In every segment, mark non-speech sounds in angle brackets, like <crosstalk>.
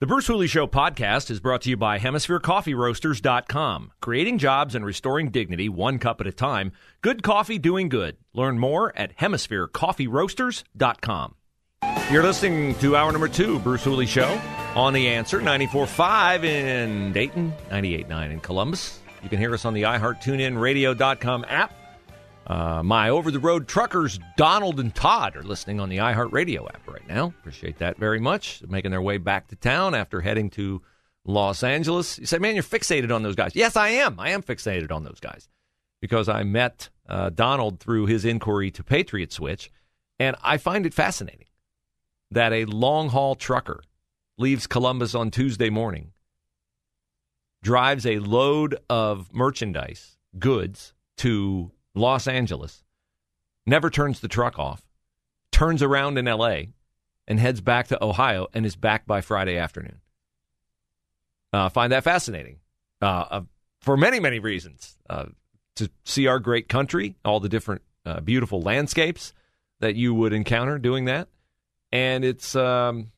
The Bruce Hooley Show podcast is brought to you by HemisphereCoffeeRoasters.com. Creating jobs and restoring dignity one cup at a time. Good coffee doing good. Learn more at HemisphereCoffeeRoasters.com. You're listening to hour number two, Bruce Hooley Show, on The Answer, 94.5 in Dayton, 98.9 in Columbus. You can hear us on the iHeart TuneIn Radio.com app. Uh, my over the road truckers, Donald and Todd, are listening on the iHeartRadio app right now. Appreciate that very much. Making their way back to town after heading to Los Angeles. You say, man, you're fixated on those guys. Yes, I am. I am fixated on those guys because I met uh, Donald through his inquiry to Patriot Switch, and I find it fascinating that a long haul trucker leaves Columbus on Tuesday morning, drives a load of merchandise, goods to Los Angeles, never turns the truck off, turns around in LA, and heads back to Ohio and is back by Friday afternoon. Uh, find that fascinating uh, for many, many reasons. Uh, to see our great country, all the different uh, beautiful landscapes that you would encounter doing that, and it's um,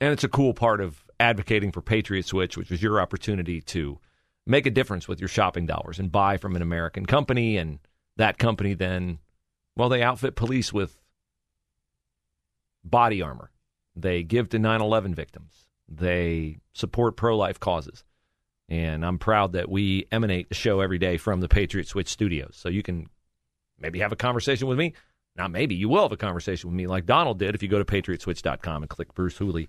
and it's a cool part of advocating for Patriot Switch, which was your opportunity to make a difference with your shopping dollars and buy from an American company and that company then, well, they outfit police with body armor. They give to 9 11 victims. They support pro life causes. And I'm proud that we emanate the show every day from the Patriot Switch studios. So you can maybe have a conversation with me. Now, maybe, you will have a conversation with me like Donald did if you go to patriotswitch.com and click Bruce Hooley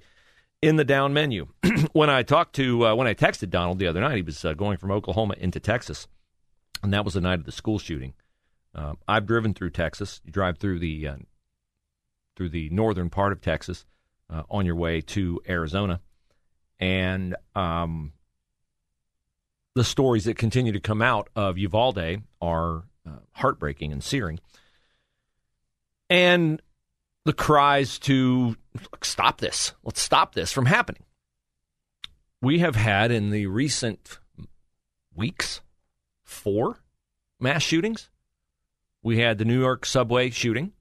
in the down menu. <clears throat> when I talked to, uh, when I texted Donald the other night, he was uh, going from Oklahoma into Texas. And that was the night of the school shooting. Uh, I've driven through Texas. You drive through the uh, through the northern part of Texas uh, on your way to Arizona, and um, the stories that continue to come out of Uvalde are uh, heartbreaking and searing. And the cries to stop this, let's stop this from happening. We have had in the recent weeks four mass shootings we had the New York subway shooting.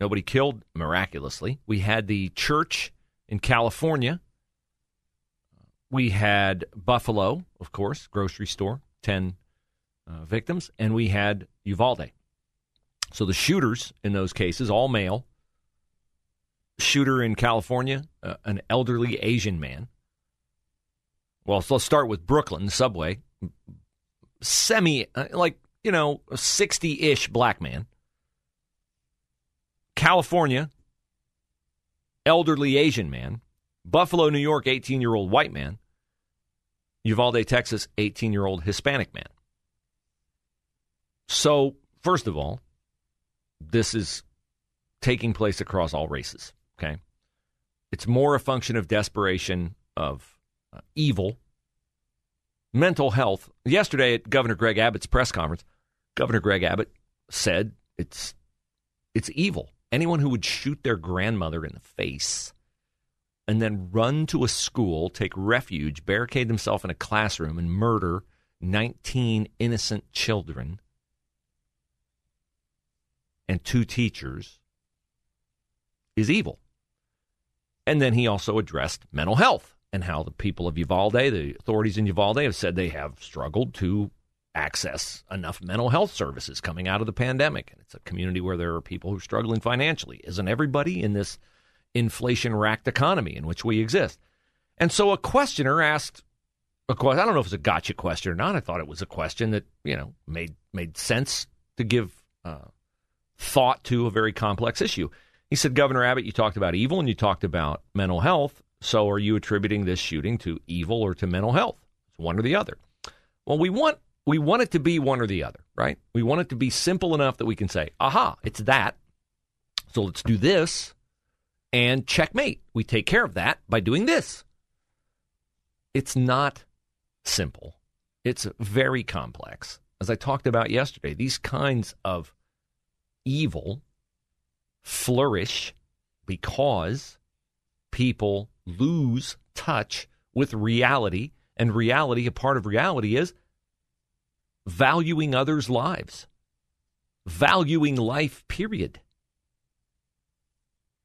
Nobody killed miraculously. We had the church in California. We had Buffalo, of course, grocery store, 10 uh, victims. And we had Uvalde. So the shooters in those cases, all male. Shooter in California, uh, an elderly Asian man. Well, so let's start with Brooklyn, subway. Semi, uh, like you know, a 60 ish black man. California, elderly Asian man. Buffalo, New York, 18 year old white man. Uvalde, Texas, 18 year old Hispanic man. So, first of all, this is taking place across all races, okay? It's more a function of desperation, of uh, evil, mental health. Yesterday at Governor Greg Abbott's press conference, Governor Greg Abbott said it's it's evil. Anyone who would shoot their grandmother in the face and then run to a school, take refuge, barricade themselves in a classroom, and murder 19 innocent children and two teachers is evil. And then he also addressed mental health and how the people of Uvalde, the authorities in Uvalde, have said they have struggled to access enough mental health services coming out of the pandemic. And it's a community where there are people who are struggling financially. Isn't everybody in this inflation racked economy in which we exist? And so a questioner asked a question. I don't know if it's a gotcha question or not. I thought it was a question that, you know, made made sense to give uh, thought to a very complex issue. He said, Governor Abbott, you talked about evil and you talked about mental health. So are you attributing this shooting to evil or to mental health? It's one or the other. Well, we want we want it to be one or the other, right? We want it to be simple enough that we can say, aha, it's that. So let's do this and checkmate. We take care of that by doing this. it's not simple. It's very complex. As I talked about yesterday, these kinds of evil flourish because people lose touch with reality. And reality, a part of reality is valuing others' lives, valuing life, period.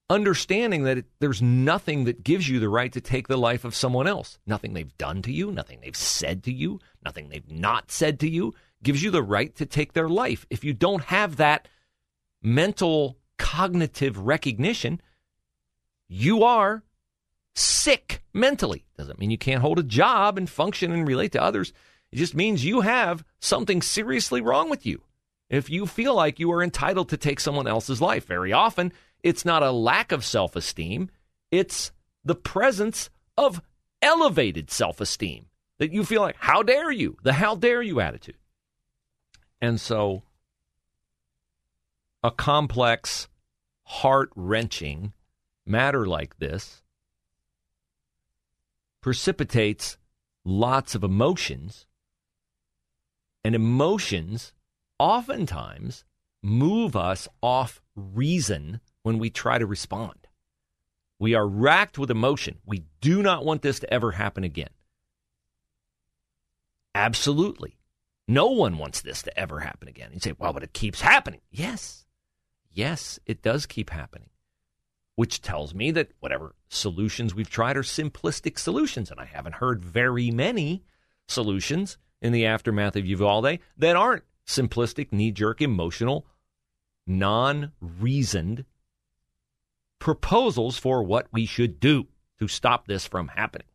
Understanding that it, there's nothing that gives you the right to take the life of someone else. Nothing they've done to you, nothing they've said to you, nothing they've not said to you gives you the right to take their life. If you don't have that mental cognitive recognition, you are sick mentally. Doesn't mean you can't hold a job and function and relate to others. It just means you have something seriously wrong with you. If you feel like you are entitled to take someone else's life, very often it's not a lack of self esteem, it's the presence of elevated self esteem that you feel like, how dare you? The how dare you attitude. And so a complex, heart wrenching matter like this precipitates lots of emotions, and emotions oftentimes move us off reason when we try to respond. We are racked with emotion. We do not want this to ever happen again. Absolutely. No one wants this to ever happen again. You say, well, but it keeps happening. Yes. Yes, it does keep happening, which tells me that whatever solutions we've tried are simplistic solutions. And I haven't heard very many solutions in the aftermath of Uvalde that aren't simplistic, knee jerk, emotional, non reasoned proposals for what we should do to stop this from happening.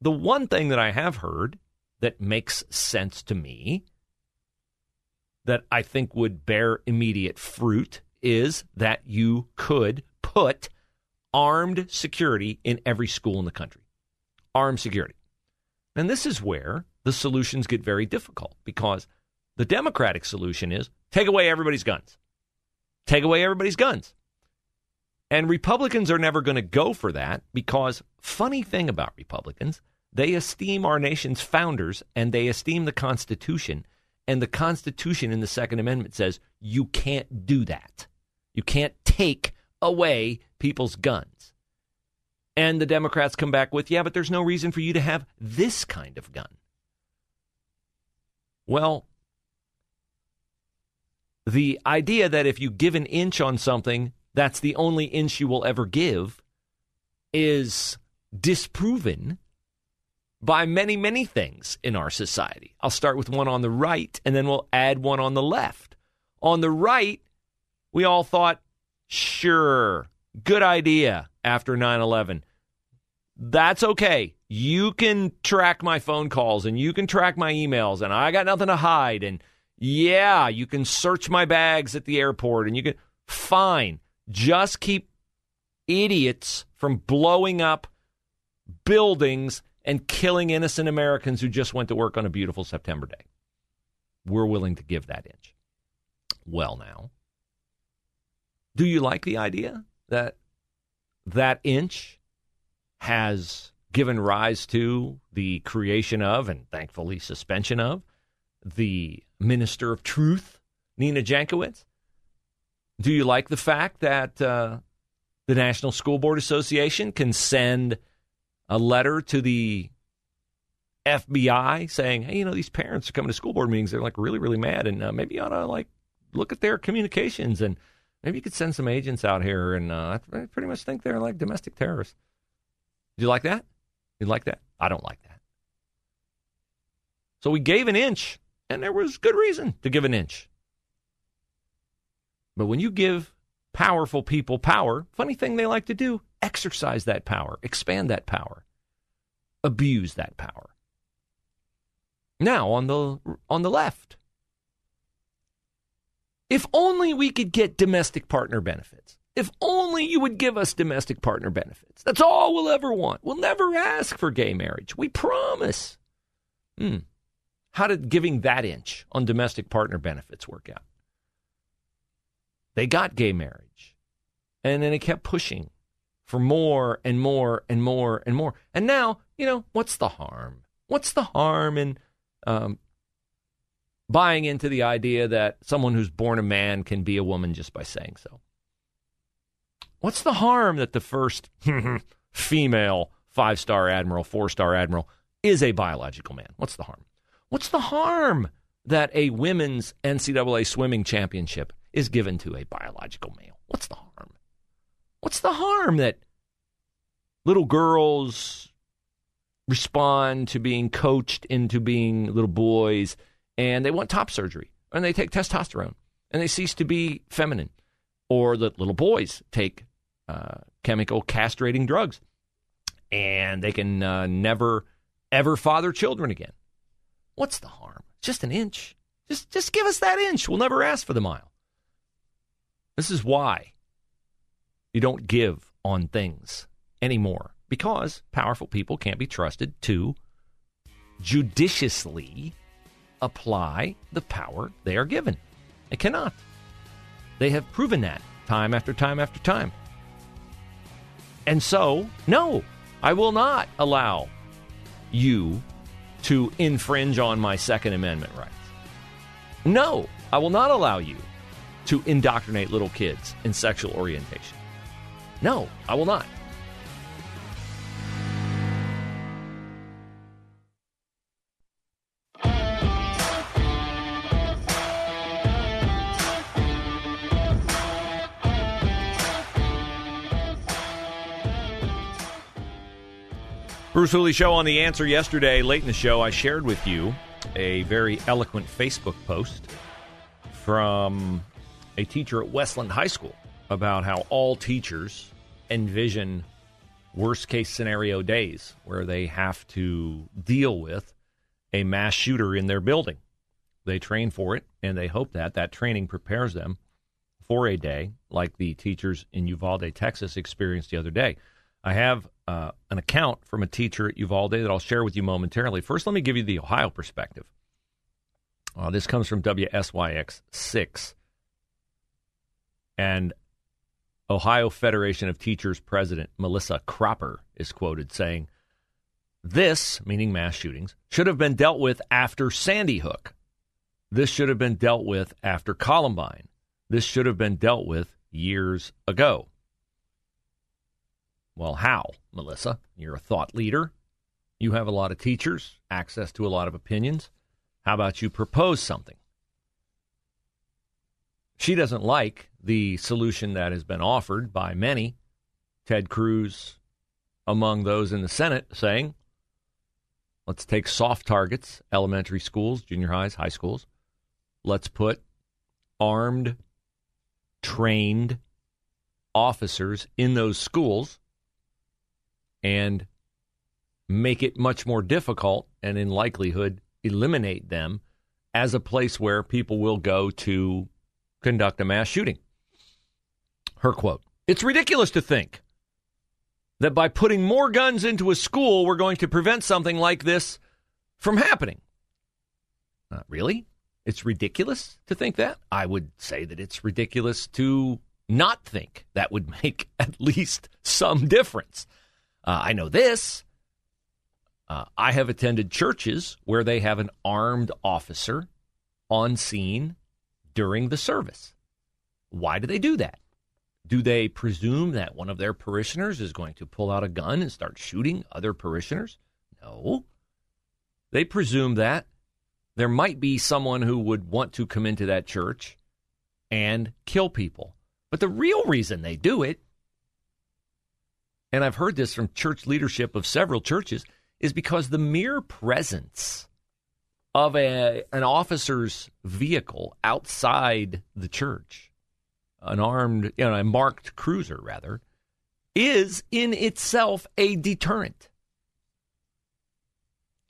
The one thing that I have heard that makes sense to me that I think would bear immediate fruit is that you could put armed security in every school in the country. Armed security. And this is where the solutions get very difficult because the Democratic solution is take away everybody's guns. Take away everybody's guns. And Republicans are never going to go for that because, funny thing about Republicans, they esteem our nation's founders and they esteem the Constitution. And the Constitution in the Second Amendment says you can't do that. You can't take away people's guns. And the Democrats come back with, yeah, but there's no reason for you to have this kind of gun. Well, the idea that if you give an inch on something, that's the only inch you will ever give is disproven by many, many things in our society. I'll start with one on the right, and then we'll add one on the left. On the right, we all thought, sure, good idea after 9 11. That's okay. You can track my phone calls and you can track my emails, and I got nothing to hide. And yeah, you can search my bags at the airport, and you can, fine. Just keep idiots from blowing up buildings and killing innocent Americans who just went to work on a beautiful September day. We're willing to give that inch. Well, now, do you like the idea that that inch has given rise to the creation of, and thankfully suspension of, the Minister of Truth, Nina Jankowicz? Do you like the fact that uh, the National School Board Association can send a letter to the FBI saying, "Hey, you know, these parents are coming to school board meetings. They're like really, really mad, and uh, maybe you ought to like look at their communications, and maybe you could send some agents out here." And uh, I pretty much think they're like domestic terrorists. Do you like that? You like that? I don't like that. So we gave an inch, and there was good reason to give an inch. But when you give powerful people power, funny thing they like to do, exercise that power, expand that power, abuse that power. Now on the on the left. If only we could get domestic partner benefits. If only you would give us domestic partner benefits. That's all we'll ever want. We'll never ask for gay marriage. We promise. Hmm. How did giving that inch on domestic partner benefits work out? They got gay marriage. And then it kept pushing for more and more and more and more. And now, you know, what's the harm? What's the harm in um, buying into the idea that someone who's born a man can be a woman just by saying so? What's the harm that the first <laughs> female five star admiral, four star admiral is a biological man? What's the harm? What's the harm that a women's NCAA swimming championship is given to a biological male? What's the harm? What's the harm that little girls respond to being coached into being little boys and they want top surgery and they take testosterone and they cease to be feminine? Or that little boys take uh, chemical castrating drugs and they can uh, never, ever father children again. What's the harm? Just an inch. Just, just give us that inch. We'll never ask for the mile. This is why you don't give on things anymore because powerful people can't be trusted to judiciously apply the power they are given. They cannot. They have proven that time after time after time. And so, no, I will not allow you to infringe on my Second Amendment rights. No, I will not allow you to indoctrinate little kids in sexual orientation. No, I will not. Bruce Hooley Show on The Answer yesterday, late in the show, I shared with you a very eloquent Facebook post from a teacher at Westland High School about how all teachers envision worst case scenario days where they have to deal with a mass shooter in their building. They train for it and they hope that that training prepares them for a day like the teachers in Uvalde, Texas experienced the other day. I have uh, an account from a teacher at Uvalde that I'll share with you momentarily. First, let me give you the Ohio perspective. Uh, this comes from WSYX 6. And Ohio Federation of Teachers President Melissa Cropper is quoted saying, This, meaning mass shootings, should have been dealt with after Sandy Hook. This should have been dealt with after Columbine. This should have been dealt with years ago. Well, how, Melissa? You're a thought leader. You have a lot of teachers, access to a lot of opinions. How about you propose something? She doesn't like the solution that has been offered by many, Ted Cruz among those in the Senate, saying, let's take soft targets, elementary schools, junior highs, high schools. Let's put armed, trained officers in those schools and make it much more difficult and, in likelihood, eliminate them as a place where people will go to conduct a mass shooting. Her quote It's ridiculous to think that by putting more guns into a school, we're going to prevent something like this from happening. Uh, really? It's ridiculous to think that? I would say that it's ridiculous to not think that would <laughs> make at least some difference. Uh, I know this. Uh, I have attended churches where they have an armed officer on scene during the service. Why do they do that? Do they presume that one of their parishioners is going to pull out a gun and start shooting other parishioners? No. They presume that there might be someone who would want to come into that church and kill people. But the real reason they do it and I've heard this from church leadership of several churches, is because the mere presence of a, an officer's vehicle outside the church, an armed, you know, a marked cruiser rather, is in itself a deterrent.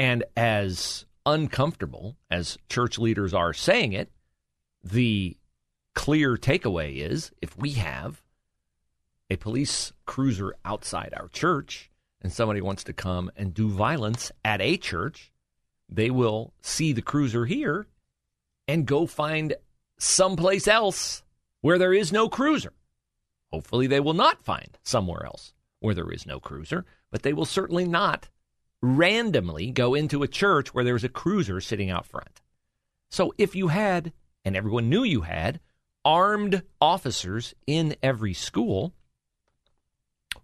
And as uncomfortable as church leaders are saying it, the clear takeaway is if we have a police cruiser outside our church and somebody wants to come and do violence at a church, they will see the cruiser here and go find someplace else where there is no cruiser. Hopefully, they will not find somewhere else where there is no cruiser, but they will certainly not randomly go into a church where there's a cruiser sitting out front. So if you had, and everyone knew you had, armed officers in every school,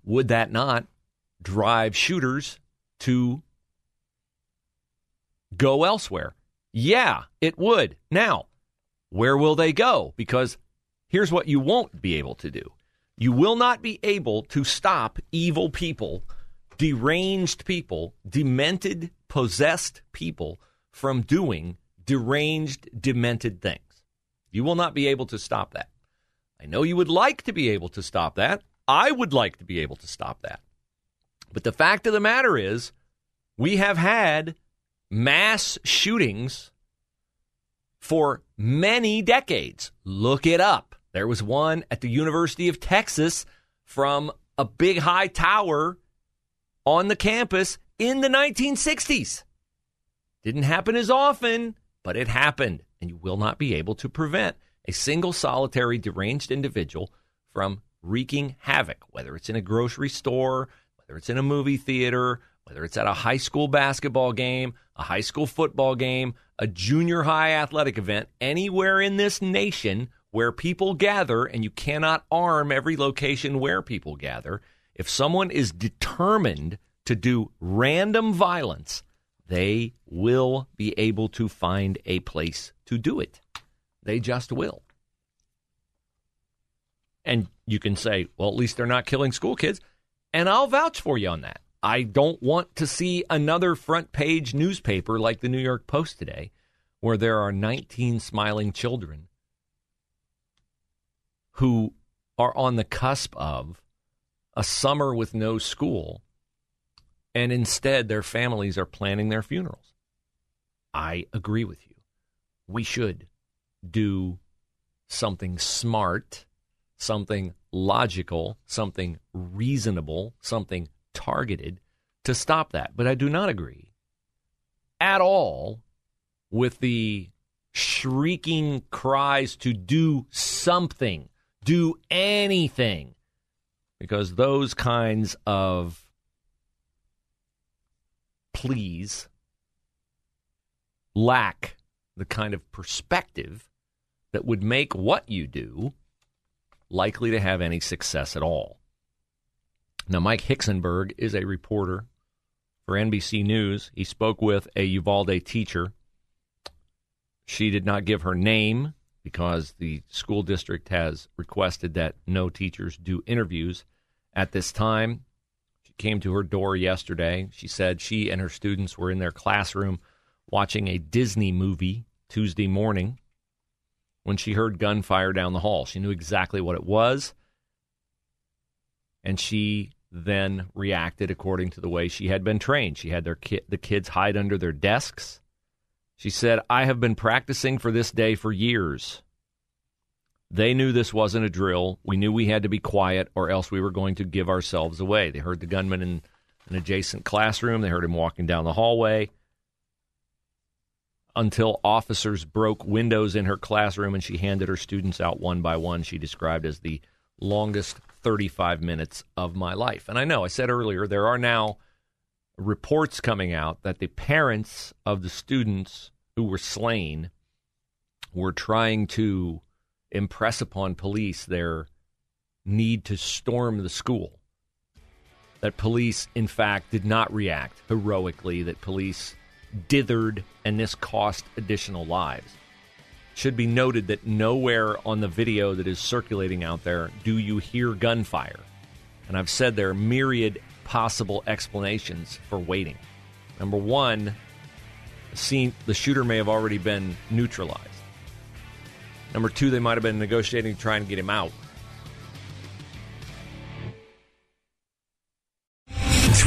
would that not drive shooters to go elsewhere? Yeah, it would. Now, where will they go? Because here's what you won't be able to do you will not be able to stop evil people, deranged people, demented, possessed people from doing deranged, demented things. You will not be able to stop that. I know you would like to be able to stop that. I would like to be able to stop that. But the fact of the matter is, we have had mass shootings for many decades. Look it up. There was one at the University of Texas from a big high tower on the campus in the 1960s. Didn't happen as often, but it happened, and you will not be able to prevent a single solitary deranged individual from wreaking havoc, whether it's in a grocery store, whether it's in a movie theater, whether it's at a high school basketball game, a high school football game, a junior high athletic event, anywhere in this nation where people gather, and you cannot arm every location where people gather. If someone is determined to do random violence, they will be able to find a place to do it. They just will. And you can say, well, at least they're not killing school kids. And I'll vouch for you on that. I don't want to see another front page newspaper like the New York Post today, where there are 19 smiling children who are on the cusp of a summer with no school, and instead their families are planning their funerals. I agree with you. We should do something smart, something logical, something reasonable, something targeted to stop that. But I do not agree at all with the shrieking cries to do something, do anything, because those kinds of pleas lack the kind of perspective that would make what you do likely to have any success at all. Now, Mike Hixenbaugh is a reporter for NBC News. He spoke with a Uvalde teacher. She did not give her name because the school district has requested that no teachers do interviews at this time. She came to her door yesterday. She said she and her students were in their classroom watching a Disney movie Tuesday morning when she heard gunfire down the hall. She knew exactly what it was. And she then reacted according to the way she had been trained. She had their ki- the kids hide under their desks. She said, "I have been practicing for this day for years." They knew this wasn't a drill. We knew we had to be quiet or else we were going to give ourselves away. They heard the gunman in an adjacent classroom. They heard him walking down the hallway until officers broke windows in her classroom and she handed her students out one by one. She described as the longest 35 minutes of my life. And I know I said earlier there are now reports coming out that the parents of the students who were slain were trying to impress upon police their need to storm the school. That police, in fact, did not react heroically, that police dithered, and this cost additional lives. Should be noted that nowhere on the video that is circulating out there do you hear gunfire. And I've said there are myriad possible explanations for waiting. Number one, scene, the shooter may have already been neutralized. Number two, they might have been negotiating to try and get him out.